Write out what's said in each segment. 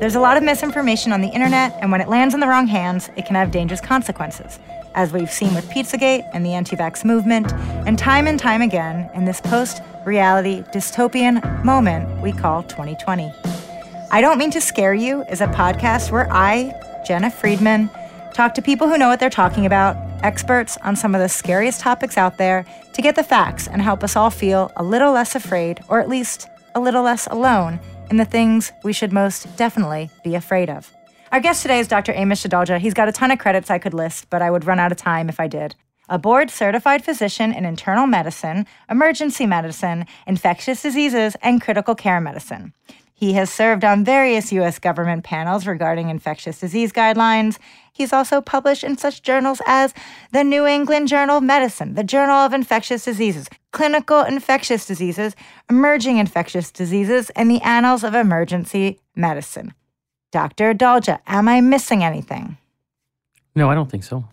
There's a lot of misinformation on the internet, and when it lands in the wrong hands, it can have dangerous consequences, as we've seen with Pizzagate and the anti vax movement, and time and time again in this post reality dystopian moment we call 2020. I Don't Mean to Scare You is a podcast where I, Jena Friedman, talk to people who know what they're talking about, experts on some of the scariest topics out there, to get the facts and help us all feel a little less afraid, or at least a little less alone in the things we should most definitely be afraid of. Our guest today is Dr. Amish Adalja. He's got a ton of credits I could list, but I would run out of time if I did. A board certified physician in internal medicine, emergency medicine, infectious diseases, and critical care medicine. He has served on various U.S. government panels regarding infectious disease guidelines. He's also published in such journals as the New England Journal of Medicine, the Journal of Infectious Diseases, Clinical Infectious Diseases, Emerging Infectious Diseases, and the Annals of Emergency Medicine. Dr. Adalja, am I missing anything? No, I don't think so.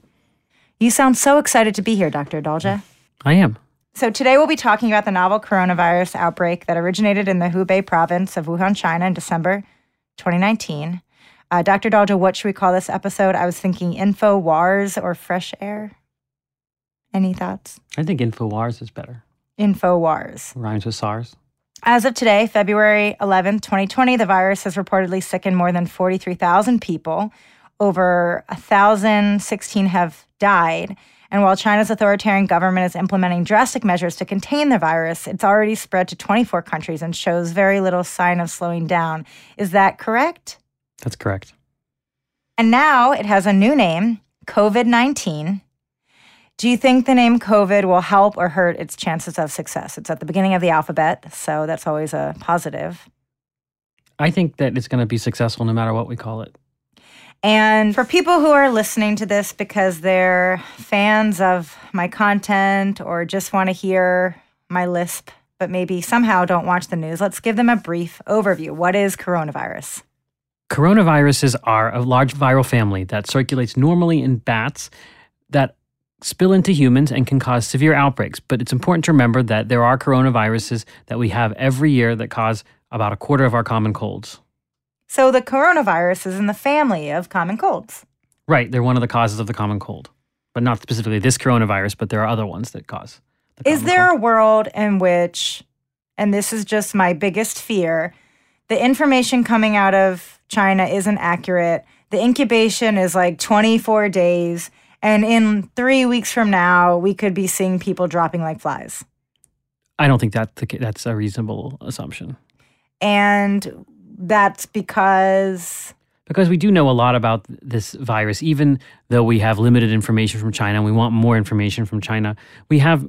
You sound so excited to be here, Dr. Adalja. I am. So, today we'll be talking about the novel coronavirus outbreak that originated in the Hubei province of Wuhan, China in December 2019. Uh, Dr. Adalja, what should we call this episode? I was thinking Info Wars or Fresh Air. Any thoughts? I think Info Wars is better. Info Wars. Rhymes with SARS. As of today, February 11th, 2020, the virus has reportedly sickened more than 43,000 people. Over 1,016 have died. And while China's authoritarian government is implementing drastic measures to contain the virus, it's already spread to 24 countries and shows very little sign of slowing down. Is that correct? That's correct. And now it has a new name, COVID 19. Do you think the name COVID will help or hurt its chances of success? It's at the beginning of the alphabet, so that's always a positive. I think that it's going to be successful no matter what we call it. And for people who are listening to this because they're fans of my content or just want to hear my lisp, but maybe somehow don't watch the news, let's give them a brief overview. What is coronavirus? Coronaviruses are a large viral family that circulates normally in bats that spill into humans and can cause severe outbreaks. But it's important to remember that there are coronaviruses that we have every year that cause about a quarter of our common colds. So the coronavirus is in the family of common colds. Right, they're one of the causes of the common cold, but not specifically this coronavirus, but there are other ones that cause. The Is there cold. a world in which, and this is just my biggest fear, the information coming out of China isn't accurate? The incubation is like 24 days, and in three weeks from now, we could be seeing people dropping like flies. I don't think that the that's a reasonable assumption And that's because because we do know a lot about this virus, even though we have limited information from China and we want more information from China. We have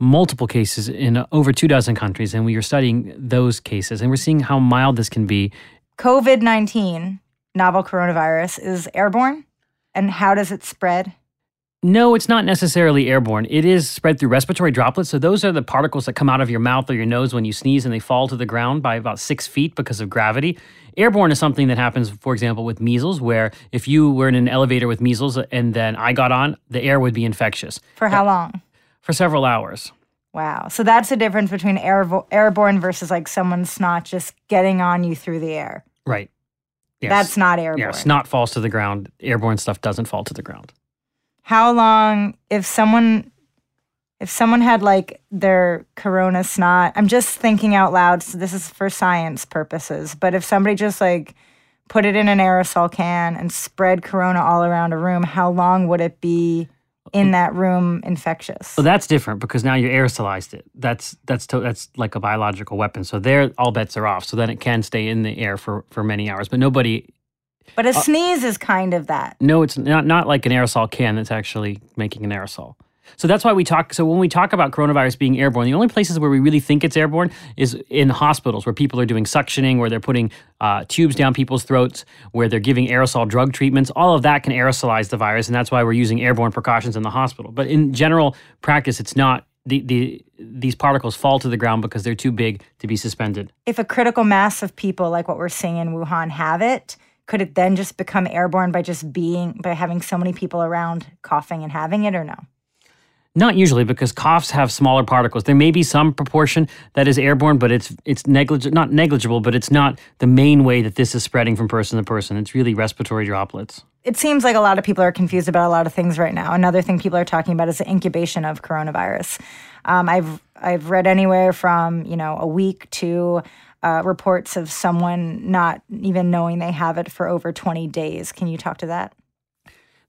multiple cases in over two dozen countries, and we are studying those cases, and we're seeing how mild this can be. COVID 19, novel coronavirus, is airborne. And how does it spread? No, it's not necessarily airborne. It is spread through respiratory droplets. So those are the particles that come out of your mouth or your nose when you sneeze and they fall to the ground by about six feet because of gravity. Airborne is something that happens, for example, with measles, where if you were in an elevator with measles and then I got on, the air would be infectious For how long? For several hours. Wow. So that's the difference between airvo- airborne versus like someone's snot just getting on you through the air. Right. Yes. That's not airborne. Yeah, snot falls to the ground. Airborne stuff doesn't fall to the ground. How long, if someone if someone had like their corona snot, I'm just thinking out loud. So this is for science purposes. But if somebody just like put it in an aerosol can and spread corona all around a room, how long would it be in mm. that room infectious? Well, that's different because now you aerosolized it. That's that's to, that's like a biological weapon. So there, all bets are off. So then it can stay in the air for for many hours. But nobody. But a uh, sneeze is kind of that. No, it's not not like an aerosol can that's actually making an aerosol. So that's why we talk. So when we talk about coronavirus being airborne, the only places where we really think it's airborne is in hospitals where people are doing suctioning, where they're putting uh, tubes down people's throats, where they're giving aerosol drug treatments. All of that can aerosolize the virus, and that's why we're using airborne precautions in the hospital. But in general practice, it's not. The, the these particles fall to the ground because they're too big to be suspended. If a critical mass of people like what we're seeing in Wuhan have it, could it then just become airborne by just being by having so many people around coughing and having it or no? Not usually, because coughs have smaller particles. There may be some proportion that is airborne, but it's it's negligible, not negligible, but it's not the main way that this is spreading from person to person. It's really respiratory droplets. It seems like a lot of people are confused about a lot of things right now. Another thing people are talking about is the incubation of coronavirus. Um, I've I've read anywhere from you know a week to uh, reports of someone not even knowing they have it for over 20 days. Can you talk to that?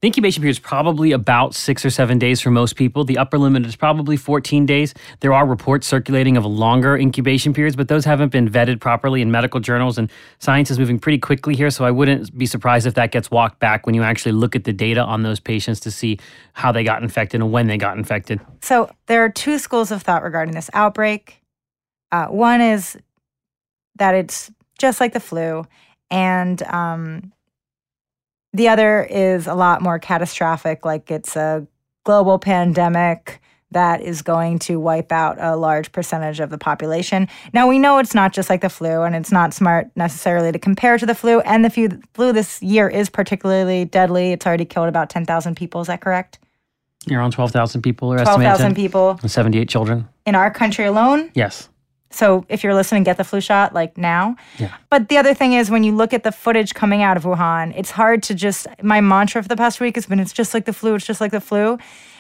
The incubation period is probably about six or seven days for most people. The upper limit is probably 14 days. There are reports circulating of longer incubation periods, but those haven't been vetted properly in medical journals. And science is moving pretty quickly here, so I wouldn't be surprised if that gets walked back when you actually look at the data on those patients to see how they got infected and when they got infected. So there are two schools of thought regarding this outbreak. Uh, one is that it's just like the flu, and um, the other is a lot more catastrophic, like it's a global pandemic that is going to wipe out a large percentage of the population. Now, we know it's not just like the flu, and it's not smart necessarily to compare to the flu. And the flu this year is particularly deadly. It's already killed about 10,000 people. Is that correct? Around 12,000 people are 12, estimated. 12,000 people. 78 children. In our country alone? Yes. So if you're listening, get the flu shot like now. Yeah. But the other thing is when you look at the footage coming out of Wuhan, it's hard to just my mantra for the past week has been it's just like the flu, it's just like the flu.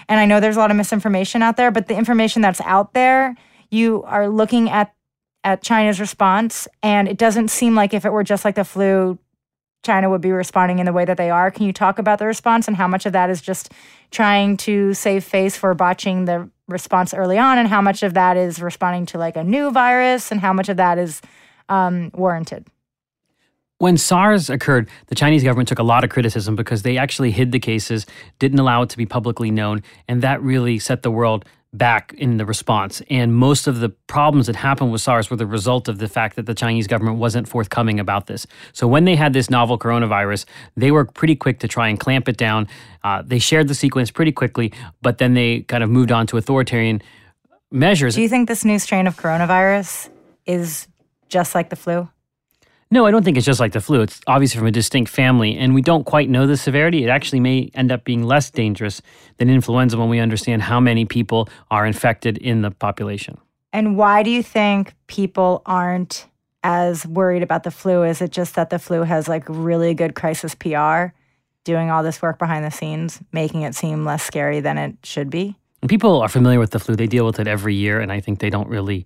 And I know there's a lot of misinformation out there, but the information that's out there, you are looking at at China's response and it doesn't seem like if it were just like the flu, China would be responding in the way that they are. Can you talk about the response and how much of that is just trying to save face for botching the response early on, and how much of that is responding to like a new virus, and how much of that is um, warranted? When SARS occurred, the Chinese government took a lot of criticism because they actually hid the cases, didn't allow it to be publicly known, and that really set the world back in the response. And most of the problems that happened with SARS were the result of the fact that the Chinese government wasn't forthcoming about this. So when they had this novel coronavirus, they were pretty quick to try and clamp it down. Uh, they shared the sequence pretty quickly, but then they kind of moved on to authoritarian measures. Do you think this new strain of coronavirus is just like the flu? No, I don't think it's just like the flu. It's obviously from a distinct family, and we don't quite know the severity. It actually may end up being less dangerous than influenza when we understand how many people are infected in the population. And why do you think people aren't as worried about the flu? Is it just that the flu has like really good crisis PR, doing all this work behind the scenes, making it seem less scary than it should be? People are familiar with the flu. They deal with it every year, and I think they don't really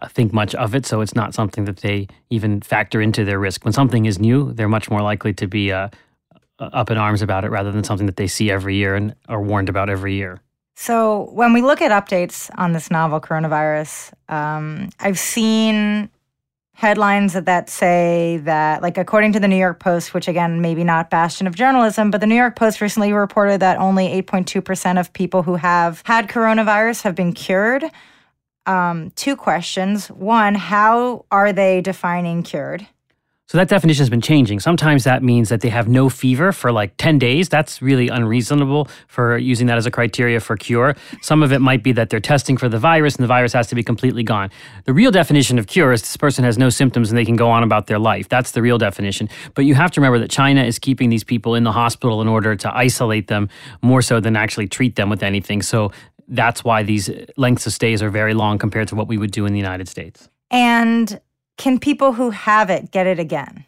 uh, think much of it. So it's not something that they even factor into their risk. When something is new, they're much more likely to be uh, up in arms about it rather than something that they see every year and are warned about every year. So when we look at updates on this novel coronavirus, um, I've seen headlines that, that say that, like, according to the New York Post, which again, maybe not bastion of journalism, but the New York Post recently reported that only 8.2% of people who have had coronavirus have been cured um, two questions. One, how are they defining cured? So that definition has been changing. Sometimes that means that they have no fever for like 10 days. That's really unreasonable for using that as a criteria for cure. Some of it might be that they're testing for the virus and the virus has to be completely gone. The real definition of cure is this person has no symptoms and they can go on about their life. That's the real definition. But you have to remember that China is keeping these people in the hospital in order to isolate them more so than actually treat them with anything. So that's why these lengths of stays are very long compared to what we would do in the United States. And can people who have it get it again?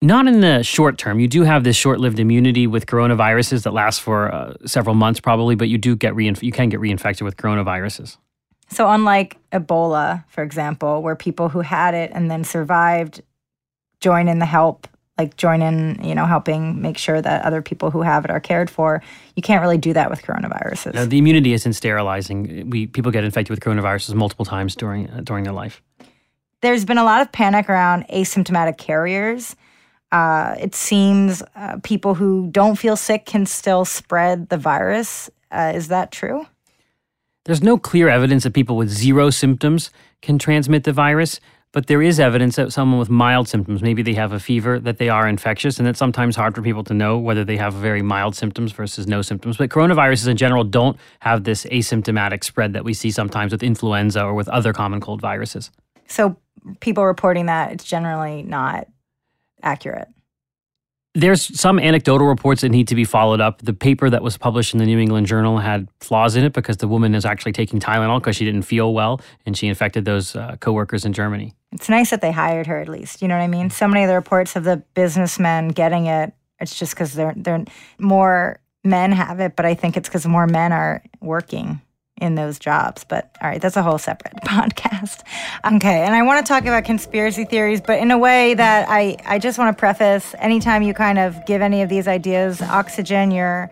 Not in the short term. You do have this short-lived immunity with coronaviruses that lasts for uh, several months, probably, but you do get reinf- you can get reinfected with coronaviruses. So, unlike Ebola, for example, where people who had it and then survived join in the help, like join in, you know, helping make sure that other people who have it are cared for, you can't really do that with coronaviruses. Now, the immunity isn't sterilizing. We people get infected with coronaviruses multiple times during uh, during their life. There's been a lot of panic around asymptomatic carriers. Uh, it seems uh, people who don't feel sick can still spread the virus. Uh, is that true? There's no clear evidence that people with zero symptoms can transmit the virus, but there is evidence that someone with mild symptoms, maybe they have a fever, that they are infectious, and it's sometimes hard for people to know whether they have very mild symptoms versus no symptoms. But coronaviruses in general don't have this asymptomatic spread that we see sometimes with influenza or with other common cold viruses. So people reporting that it's generally not accurate. There's some anecdotal reports that need to be followed up. The paper that was published in the New England Journal had flaws in it because the woman is actually taking Tylenol because she didn't feel well and she infected those uh, coworkers in Germany. It's nice that they hired her at least. You know what I mean? So many of the reports of the businessmen getting it, it's just because they're they're more men have it, but I think it's because more men are working in those jobs. But all right, that's a whole separate podcast. Okay, and I want to talk about conspiracy theories, but in a way that I, I just want to preface anytime you kind of give any of these ideas oxygen, you're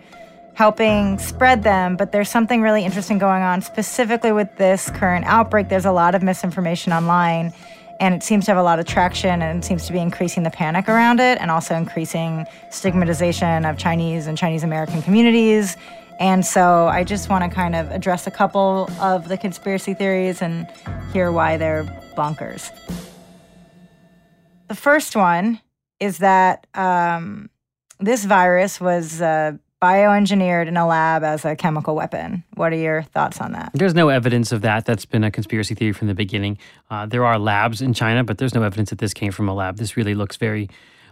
helping spread them. But there's something really interesting going on, specifically with this current outbreak. There's a lot of misinformation online. And it seems to have a lot of traction and seems to be increasing the panic around it and also increasing stigmatization of Chinese and Chinese American communities and so I just want to kind of address a couple of the conspiracy theories and hear why they're bonkers. The first one is that um, this virus was uh, bioengineered in a lab as a chemical weapon. What are your thoughts on that? There's no evidence of that. That's been a conspiracy theory from the beginning. Uh, there are labs in China, but there's no evidence that this came from a lab. This really looks very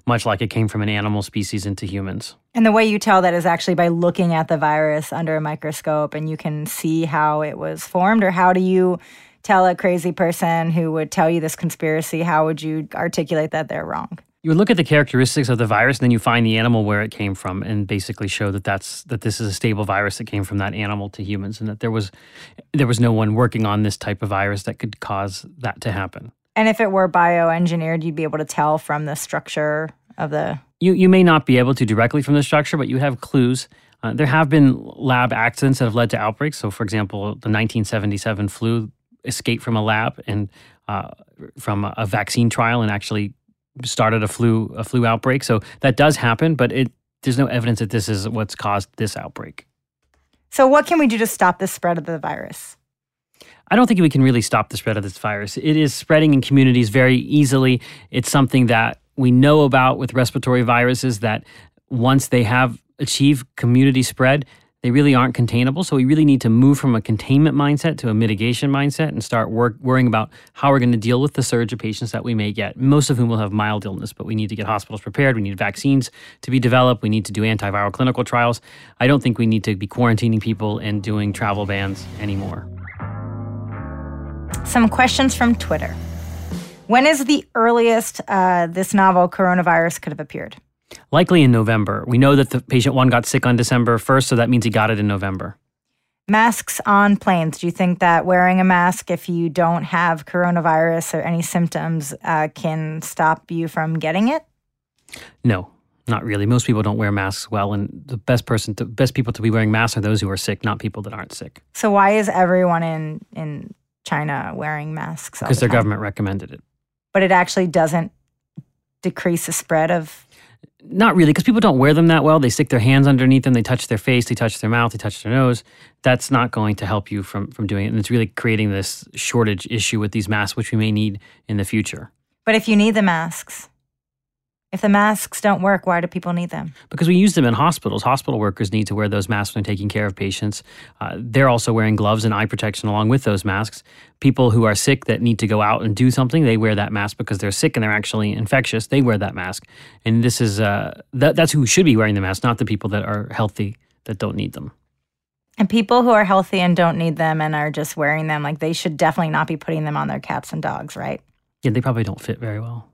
much like it came from an animal species into humans. And the way you tell that is actually by looking at the virus under a microscope and you can see how it was formed, or how do you tell a crazy person who would tell you this conspiracy, how would you articulate that they're wrong? You would look at the characteristics of the virus, and then you find the animal where it came from, and basically show that that's that this is a stable virus that came from that animal to humans, and that there was there was no one working on this type of virus that could cause that to happen. And if it were bioengineered, you'd be able to tell from the structure of the. You, you may not be able to directly from the structure, but you have clues. Uh, there have been lab accidents that have led to outbreaks. So, for example, the 1977 flu escaped from a lab and uh, from a vaccine trial and actually started a flu a flu outbreak. So that does happen, but it there's no evidence that this is what's caused this outbreak. So, what can we do to stop the spread of the virus? I don't think we can really stop the spread of this virus. It is spreading in communities very easily. It's something that we know about with respiratory viruses that once they have achieved community spread, they really aren't containable. So we really need to move from a containment mindset to a mitigation mindset and start work, worrying about how we're going to deal with the surge of patients that we may get, most of whom will have mild illness, but we need to get hospitals prepared. We need vaccines to be developed. We need to do antiviral clinical trials. I don't think we need to be quarantining people and doing travel bans anymore. Some questions from Twitter. When is the earliest uh, this novel coronavirus could have appeared? Likely in November. We know that the patient one got sick on December 1st, so that means he got it in November. Masks on planes. Do you think that wearing a mask, if you don't have coronavirus or any symptoms, uh, can stop you from getting it? No, not really. Most people don't wear masks well, and the best person, to, best people to be wearing masks are those who are sick, not people that aren't sick. So why is everyone in in China wearing masks? Because the their time? government recommended it. but it actually doesn't decrease the spread of. Not really, because people don't wear them that well. They stick their hands underneath them, they touch their face, they touch their mouth, they touch their nose. That's not going to help you from, from doing it. And it's really creating this shortage issue with these masks, which we may need in the future. But if you need the masks, if the masks don't work, why do people need them? Because we use them in hospitals. Hospital workers need to wear those masks when they're taking care of patients. Uh, they're also wearing gloves and eye protection along with those masks. People who are sick that need to go out and do something, they wear that mask because they're sick and they're actually infectious. They wear that mask. And this is uh, that, that's who should be wearing the mask, not the people that are healthy that don't need them. And people who are healthy and don't need them and are just wearing them, like they should definitely not be putting them on their cats and dogs, right? Yeah, they probably don't fit very well.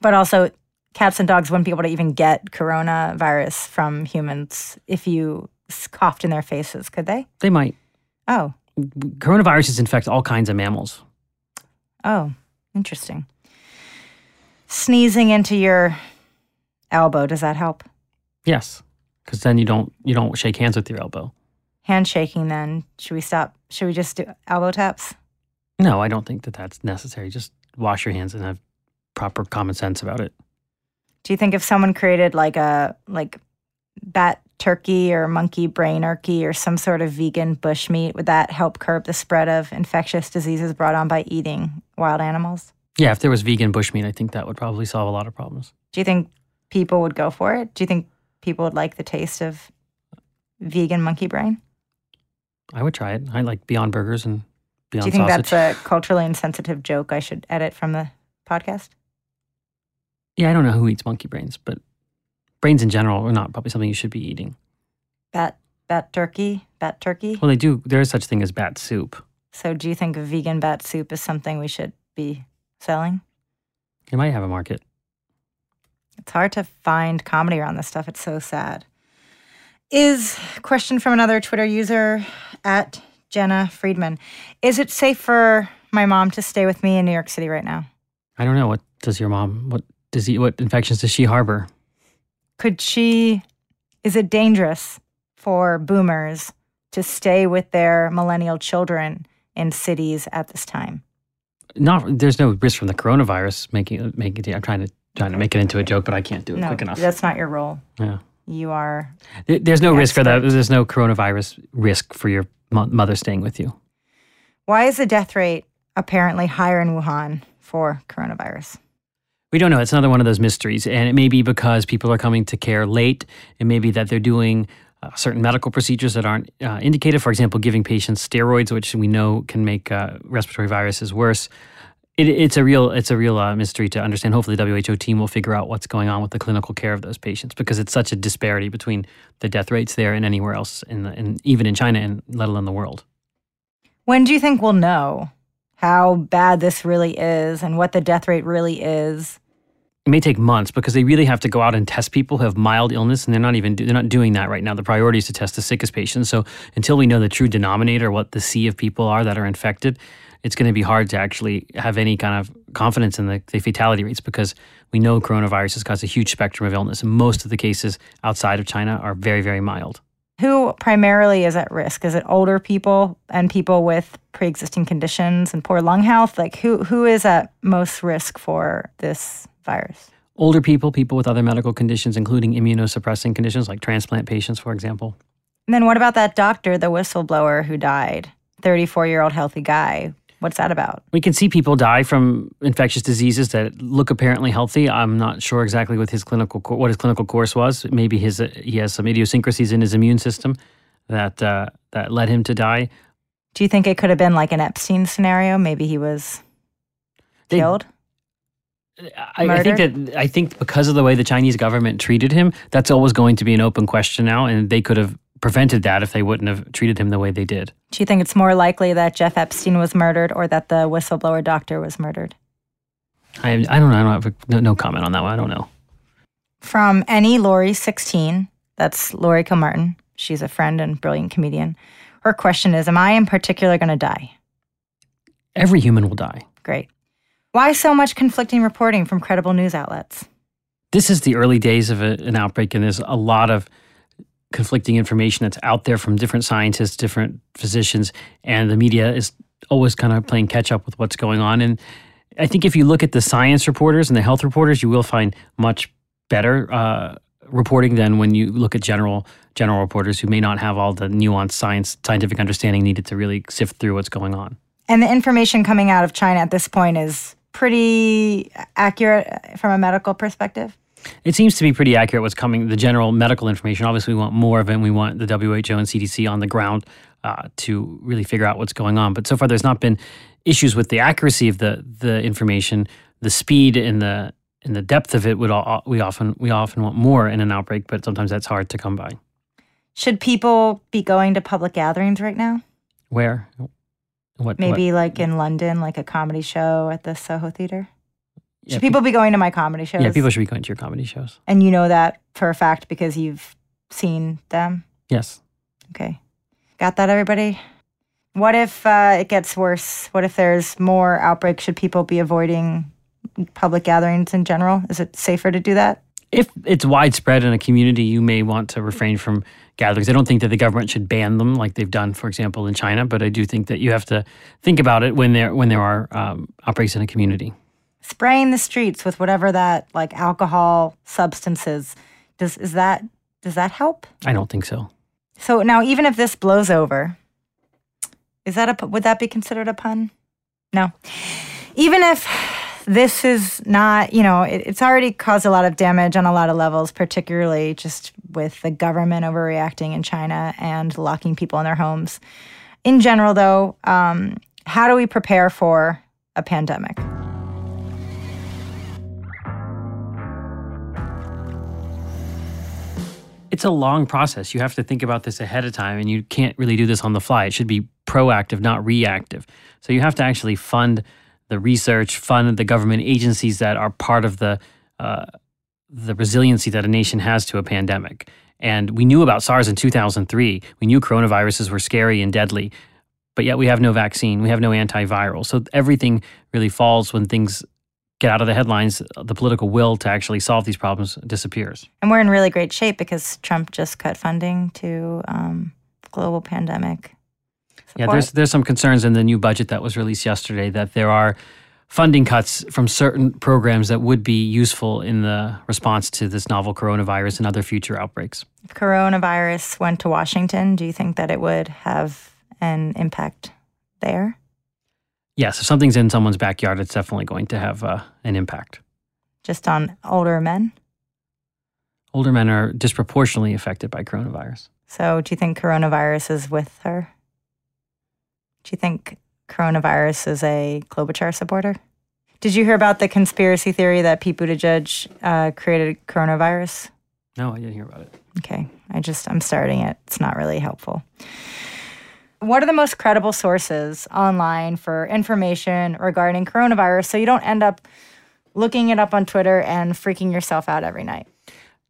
But also, cats and dogs wouldn't be able to even get coronavirus from humans if you coughed in their faces, could they? They might. Oh, Coronaviruses infect all kinds of mammals. oh, interesting. Sneezing into your elbow, does that help? Yes, because then you don't you don't shake hands with your elbow. Handshaking, then. Should we stop? Should we just do elbow taps? No, I don't think that that's necessary. Just wash your hands and have proper common sense about it. Do you think if someone created like a like bat turkey or monkey brainerky or some sort of vegan bushmeat, would that help curb the spread of infectious diseases brought on by eating wild animals? Yeah, if there was vegan bushmeat, I think that would probably solve a lot of problems. Do you think people would go for it? Do you think people would like the taste of vegan monkey brain? I would try it. I like Beyond Burgers and Beyond Do you think Sausage. that's a culturally insensitive joke I should edit from the podcast? Yeah, I don't know who eats monkey brains, but brains in general are not probably something you should be eating. Bat bat turkey, bat turkey. Well, they do. There is such thing as bat soup. So do you think vegan bat soup is something we should be selling? It might have a market. It's hard to find comedy around this stuff. It's so sad. Is question from another Twitter user at Jena Friedman. Is it safe for my mom to stay with me in New York City right now? I don't know. What does your mom? What does he? What infections does she harbor? Could she is it dangerous for boomers to stay with their millennial children in cities at this time? Not. There's no risk from the coronavirus. Making making. I'm trying to trying to make it into a joke, but I can't do it No, quick enough. that's not your role. Yeah. You are There's no risk for that. There's no coronavirus risk for your mother staying with you. Why is the death rate apparently higher in Wuhan for coronavirus? We don't know. It's another one of those mysteries. And it may be because people are coming to care late. It may be that they're doing uh, certain medical procedures that aren't uh, indicated. For example, giving patients steroids, which we know can make uh, respiratory viruses worse. It, it's a real, it's a real uh, mystery to understand. Hopefully, the WHO team will figure out what's going on with the clinical care of those patients because it's such a disparity between the death rates there and anywhere else, in the, in, even in China and let alone the world. When do you think we'll know how bad this really is and what the death rate really is? It may take months because they really have to go out and test people who have mild illness and they're not even they're not doing that right now the priority is to test the sickest patients so until we know the true denominator what the sea of people are that are infected it's going to be hard to actually have any kind of confidence in the, the fatality rates because we know coronavirus has caused a huge spectrum of illness and most of the cases outside of china are very very mild Who primarily is at risk? Is it older people and people with pre-existing conditions and poor lung health? Like who who is at most risk for this virus? older people people with other medical conditions including immunosuppressing conditions like transplant patients for example And then what about that doctor, the whistleblower who died? 34-year-old healthy guy. What's that about? We can see people die from infectious diseases that look apparently healthy. I'm not sure exactly what his clinical co- what his clinical course was. Maybe his uh, he has some idiosyncrasies in his immune system that uh, that led him to die. Do you think it could have been like an Epstein scenario? Maybe he was killed? I, I think that I think because of the way the Chinese government treated him, that's always going to be an open question now, and they could have prevented that if they wouldn't have treated him the way they did. Do you think it's more likely that Jeff Epstein was murdered or that the whistleblower doctor was murdered? I I don't know. I don't have a, no, no comment on that one. I don't know. From any Laurie 16, that's Laurie Kilmartin. She's a friend and brilliant comedian. Her question is Am I in particular going to die? Every human will die. Great. Why so much conflicting reporting from credible news outlets? this is the early days of a, an outbreak, and there's a lot of conflicting information that's out there from different scientists, different physicians, and the media is always kind of playing catch up with what's going on. And I think if you look at the science reporters and the health reporters, you will find much better uh, reporting than when you look at general general reporters who may not have all the nuanced science scientific understanding needed to really sift through what's going on. And the information coming out of China at this point is pretty accurate from a medical perspective. It seems to be pretty accurate what's coming, the general medical information. Obviously, we want more of it, and we want the WHO and CDC on the ground uh, to really figure out what's going on. But so far, there's not been issues with the accuracy of the the information, the speed and the and the depth of it. Would all, we often we often want more in an outbreak, but sometimes that's hard to come by. Should people be going to public gatherings right now? Where? What? Maybe what- like in London, like a comedy show at the Soho Theater? Should people be going to my comedy shows? Yeah, people should be going to your comedy shows. And you know that for a fact because you've seen them? Yes. Okay. Got that, everybody? What if uh, it gets worse? What if there's more outbreaks? Should people be avoiding public gatherings in general? Is it safer to do that? If it's widespread in a community, you may want to refrain from gatherings. I don't think that the government should ban them like they've done, for example, in China. But I do think that you have to think about it when there when there are um, outbreaks in a community. Spraying the streets with whatever that like alcohol substances does is that does that help? I don't think so. So now, even if this blows over, is that a would that be considered a pun? No. Even if this is not, you know, it, it's already caused a lot of damage on a lot of levels, particularly just with the government overreacting in China and locking people in their homes. In general, though, um, how do we prepare for a pandemic? it's a long process. You have to think about this ahead of time, and you can't really do this on the fly. It should be proactive, not reactive. So you have to actually fund the research, fund the government agencies that are part of the uh, the resiliency that a nation has to a pandemic. And we knew about SARS in 2003. We knew coronaviruses were scary and deadly, but yet we have no vaccine, we have no antiviral. So everything really falls when things get out of the headlines, the political will to actually solve these problems disappears. And we're in really great shape because Trump just cut funding to um, global pandemic. Yeah, there's there's some concerns in the new budget that was released yesterday that there are funding cuts from certain programs that would be useful in the response to this novel coronavirus and other future outbreaks. If coronavirus went to Washington, do you think that it would have an impact there? Yes, if something's in someone's backyard, it's definitely going to have uh, an impact. Just on older men? Older men are disproportionately affected by coronavirus. So, do you think coronavirus is with her? Do you think coronavirus is a Klobuchar supporter? Did you hear about the conspiracy theory that Pete Buttigieg uh, created coronavirus? No, I didn't hear about it. Okay, I just I'm starting it. It's not really helpful. What are the most credible sources online for information regarding coronavirus so you don't end up looking it up on Twitter and freaking yourself out every night?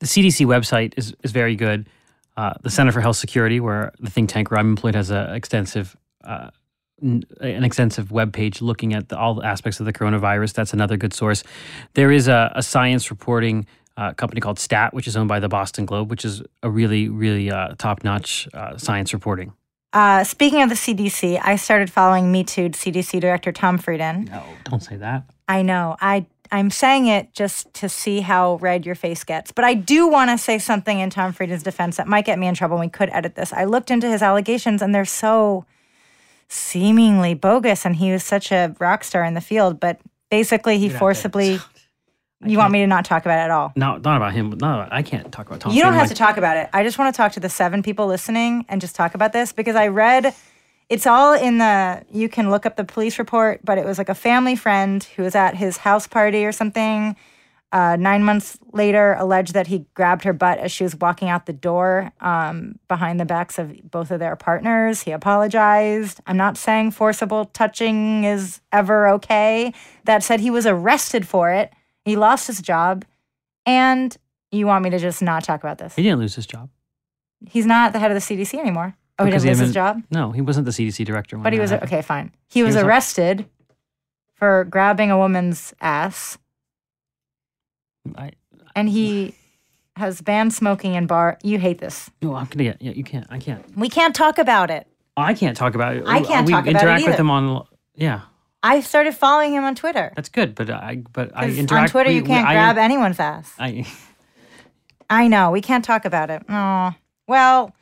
The CDC website is, is very good. Uh, the Center for Health Security, where the think tank where I'm employed, has an extensive uh, an extensive web page looking at the, all aspects of the coronavirus. That's another good source. There is a, a science reporting uh, company called STAT, which is owned by the Boston Globe, which is a really, really uh, top notch uh, science reporting. Uh, speaking of the CDC, I started following Me Too CDC Director Tom Frieden. No, don't say that. I know. I I'm saying it just to see how red your face gets. But I do want to say something in Tom Frieden's defense that might get me in trouble. We could edit this. I looked into his allegations, and they're so seemingly bogus. And he was such a rock star in the field, but basically he forcibly you want me to not talk about it at all? No, not about him. No, I can't talk about Tom. You don't have to talk about it. I just want to talk to the seven people listening and just talk about this because I read. It's all in the. You can look up the police report, but it was like a family friend who was at his house party or something. Uh, nine months later, alleged that he grabbed her butt as she was walking out the door um, behind the backs of both of their partners. He apologized. I'm not saying forcible touching is ever okay. That said, he was arrested for it he lost his job, and you want me to just not talk about this? He didn't lose his job. He's not the head of the CDC anymore. Oh, because he didn't lose his job? No, he wasn't the CDC director. But he was happened. okay. Fine. He, he was, was, arrested a, for grabbing a woman's ass, I, and he has banned smoking in bar. You hate this. No, I'm gonna get. Yeah, you can't. I can't. We can't talk about it. I can't talk about it. I can't we talk about it. interact it with him on. Yeah. I started following him on Twitter. That's good, but I but I interact. On Twitter, we, you can't grab I, anyone's ass. I I know we can't talk about it. Oh well,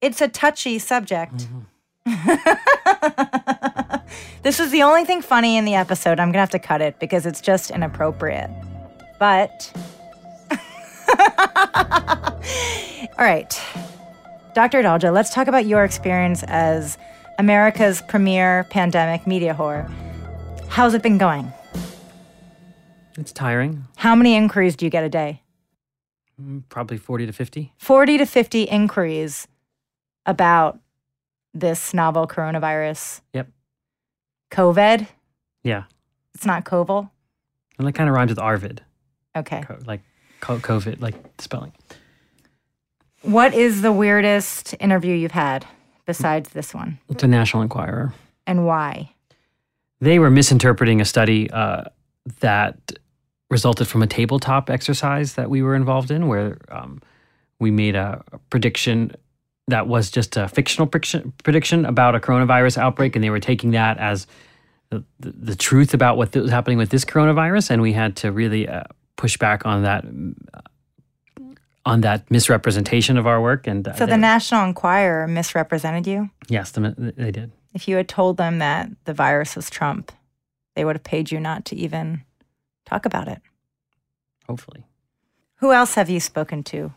it's a touchy subject. Mm-hmm. this is the only thing funny in the episode. I'm gonna have to cut it because it's just inappropriate. But all right, Dr. Adalja, let's talk about your experience as America's premier pandemic media whore. How's it been going? It's tiring. How many inquiries do you get a day? Mm, probably 40 to 50. 40 to 50 inquiries about this novel coronavirus. Yep. COVID? Yeah. It's not Koval? And that kind of rhymes with Arvid, Okay. co- like co- COVID, like spelling. What is the weirdest interview you've had besides this one? It's a National Enquirer. And why? They were misinterpreting a study uh, that resulted from a tabletop exercise that we were involved in, where um, we made a, prediction that was just a fictional prediction, about a coronavirus outbreak, and they were taking that as the, the, the truth about what was happening with this coronavirus, and we had to really uh, push back on that on that misrepresentation of our work. And uh, So the they- National Enquirer misrepresented you? yes, the, they did. If you had told them that the virus was Trump, they would have paid you not to even talk about it. Hopefully. Who else have you spoken to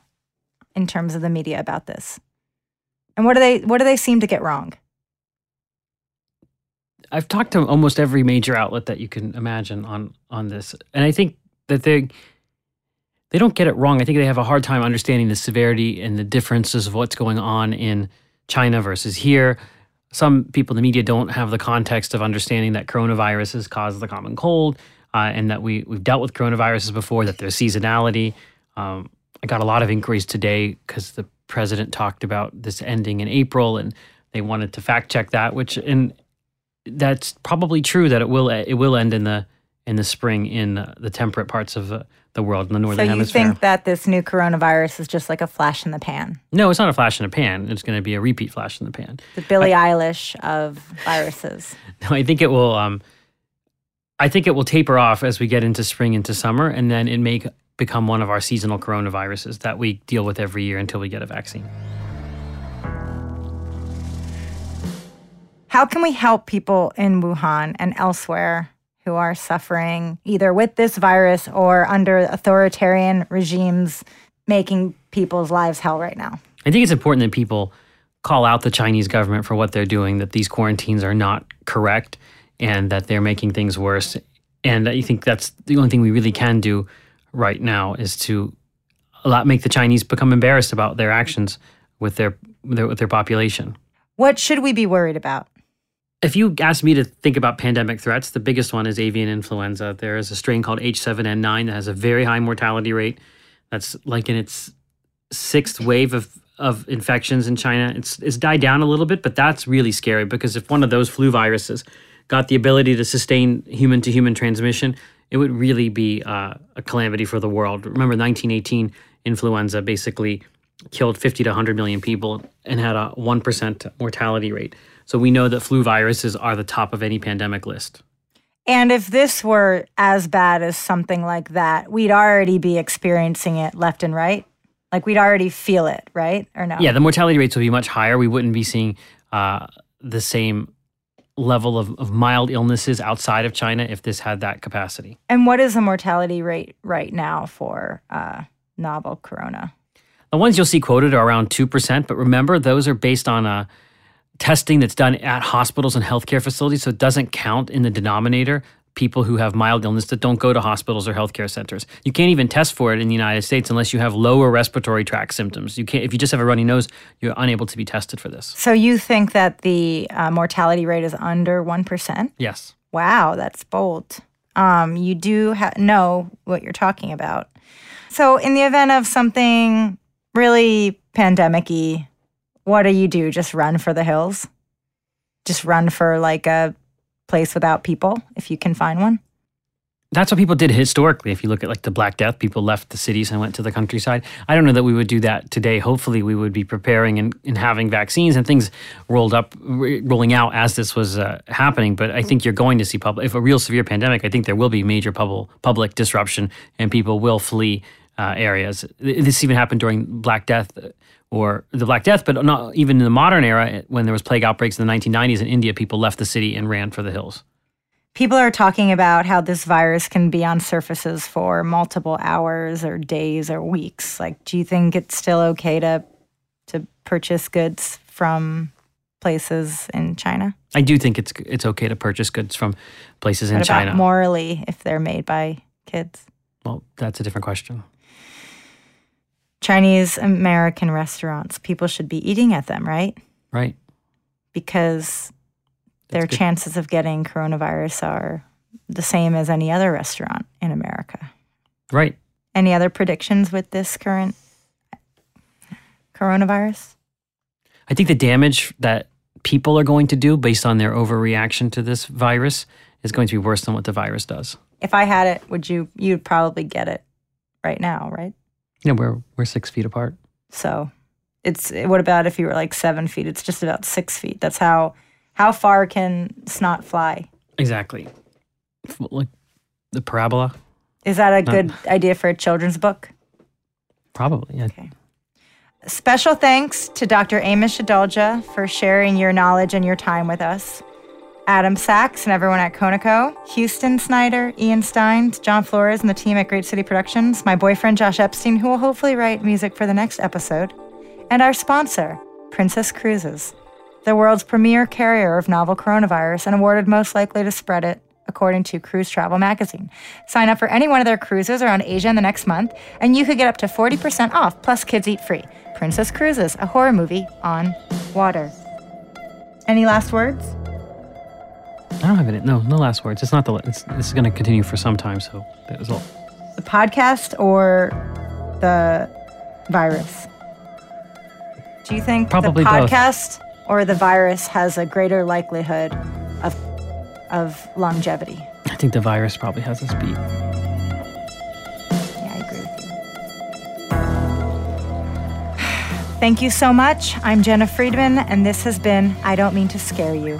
in terms of the media about this? And what do they what do they seem to get wrong? I've talked to almost every major outlet that you can imagine on on this, and I think that they they don't get it wrong. I think they have a hard time understanding the severity and the differences of what's going on in China versus here. Some people in the media don't have the context of understanding that coronavirus coronaviruses cause the common cold, uh, and that we we've dealt with coronaviruses before. That there's seasonality. Um, I got a lot of inquiries today because the president talked about this ending in April, and they wanted to fact check that, which and that's probably true that it will it will end in the in the spring in the temperate parts of uh, the world in the northern So northern you hemisphere. think that this new coronavirus is just like a flash in the pan? no, it's not a flash in a pan. It's going to be a repeat flash in the pan. The Billie Eilish of viruses. No, I think it will. Um, I think it will taper off as we get into spring into summer, and then it may become one of our seasonal coronaviruses that we deal with every year until we get a vaccine. How can we help people in Wuhan and elsewhere who are suffering either with this virus or under authoritarian regimes making people's lives hell right now? I think it's important that people call out the Chinese government for what they're doing, that these quarantines are not correct and that they're making things worse. And I think that's the only thing we really can do right now is to allow, make the Chinese become embarrassed about their actions with their, their with their population. What should we be worried about? If you ask me to think about pandemic threats, the biggest one is avian influenza. There is a strain called H7N9 that has a very high mortality rate. That's like in its sixth wave of, of infections in China. It's, it's died down a little bit, but that's really scary because if one of those flu viruses got the ability to sustain human to human transmission, it would really be uh, a calamity for the world. Remember, 1918 influenza basically killed 50 to 100 million people and had a 1% mortality rate. So we know that flu viruses are the top of any pandemic list. And if this were as bad as something like that, we'd already be experiencing it left and right. Like we'd already feel it, right? Or no? Yeah, the mortality rates would be much higher. We wouldn't be seeing uh, the same level of, of mild illnesses outside of China if this had that capacity. And what is the mortality rate right now for uh, novel corona? The ones you'll see quoted are around 2%, but remember, those are based on uh, testing that's done at hospitals and healthcare facilities, so it doesn't count in the denominator people who have mild illness that don't go to hospitals or healthcare centers. You can't even test for it in the United States unless you have lower respiratory tract symptoms. You can't if you just have a runny nose, you're unable to be tested for this. So you think that the uh, mortality rate is under 1%? Yes. Wow, that's bold. Um, you do ha- know what you're talking about. So, in the event of something really pandemic y, what do you do? Just run for the hills? Just run for like a place without people if you can find one? That's what people did historically. If you look at like the Black Death, people left the cities and went to the countryside. I don't know that we would do that today. Hopefully, we would be preparing and, and having vaccines and things rolled up, rolling out as this was uh, happening. But I think you're going to see public. If a real severe pandemic, I think there will be major public public disruption and people will flee uh, areas. This even happened during Black Death. Or the Black Death, but not even in the modern era, when there was plague outbreaks in the 1990s in India, people left the city and ran for the hills. People are talking about how this virus can be on surfaces for multiple hours or days or weeks. Like, do you think it's still okay to to purchase goods from places in China? I do think it's it's okay to purchase goods from places in what China. morally if they're made by kids? well, that's a different question. Chinese American restaurants, people should be eating at them, right? Right. Because their good. chances of getting coronavirus are the same as any other restaurant in America. Right. Any other predictions with this current coronavirus? I think the damage that people are going to do based on their overreaction to this virus is going to be worse than what the virus does. If I had it, would you? You'd probably get it right now, right? Yeah, we're we're six feet apart. So, it's what about if you were like seven feet? It's just about six feet. That's how how far can snot fly? Exactly. Like the parabola. Is that a good idea for a children's book? Probably. Yeah. Okay. Special thanks to Dr. Amesh Adalja for sharing your knowledge and your time with us. Adam Sachs and everyone at Conoco, Houston Snyder, Ian Stein, John Flores, and the team at Great City Productions, my boyfriend Josh Epstein, who will hopefully write music for the next episode, and our sponsor, Princess Cruises, the world's premier carrier of novel coronavirus and awarded most likely to spread it, according to Cruise Travel Magazine. Sign up for any one of their cruises around Asia in the next month, and you could get up to 40% off, plus kids eat free. Princess Cruises, a horror movie on water. Any last words? I don't have it. No, no last words. It's not the. It's, this is going to continue for some time. So that was all. The podcast or the virus? Do you think Probably the both. podcast or the virus has a greater likelihood of of longevity? I think the virus probably has us beat. Yeah, I agree with you. Thank you so much. I'm Jena Friedman, and this has been I Don't Mean to Scare You.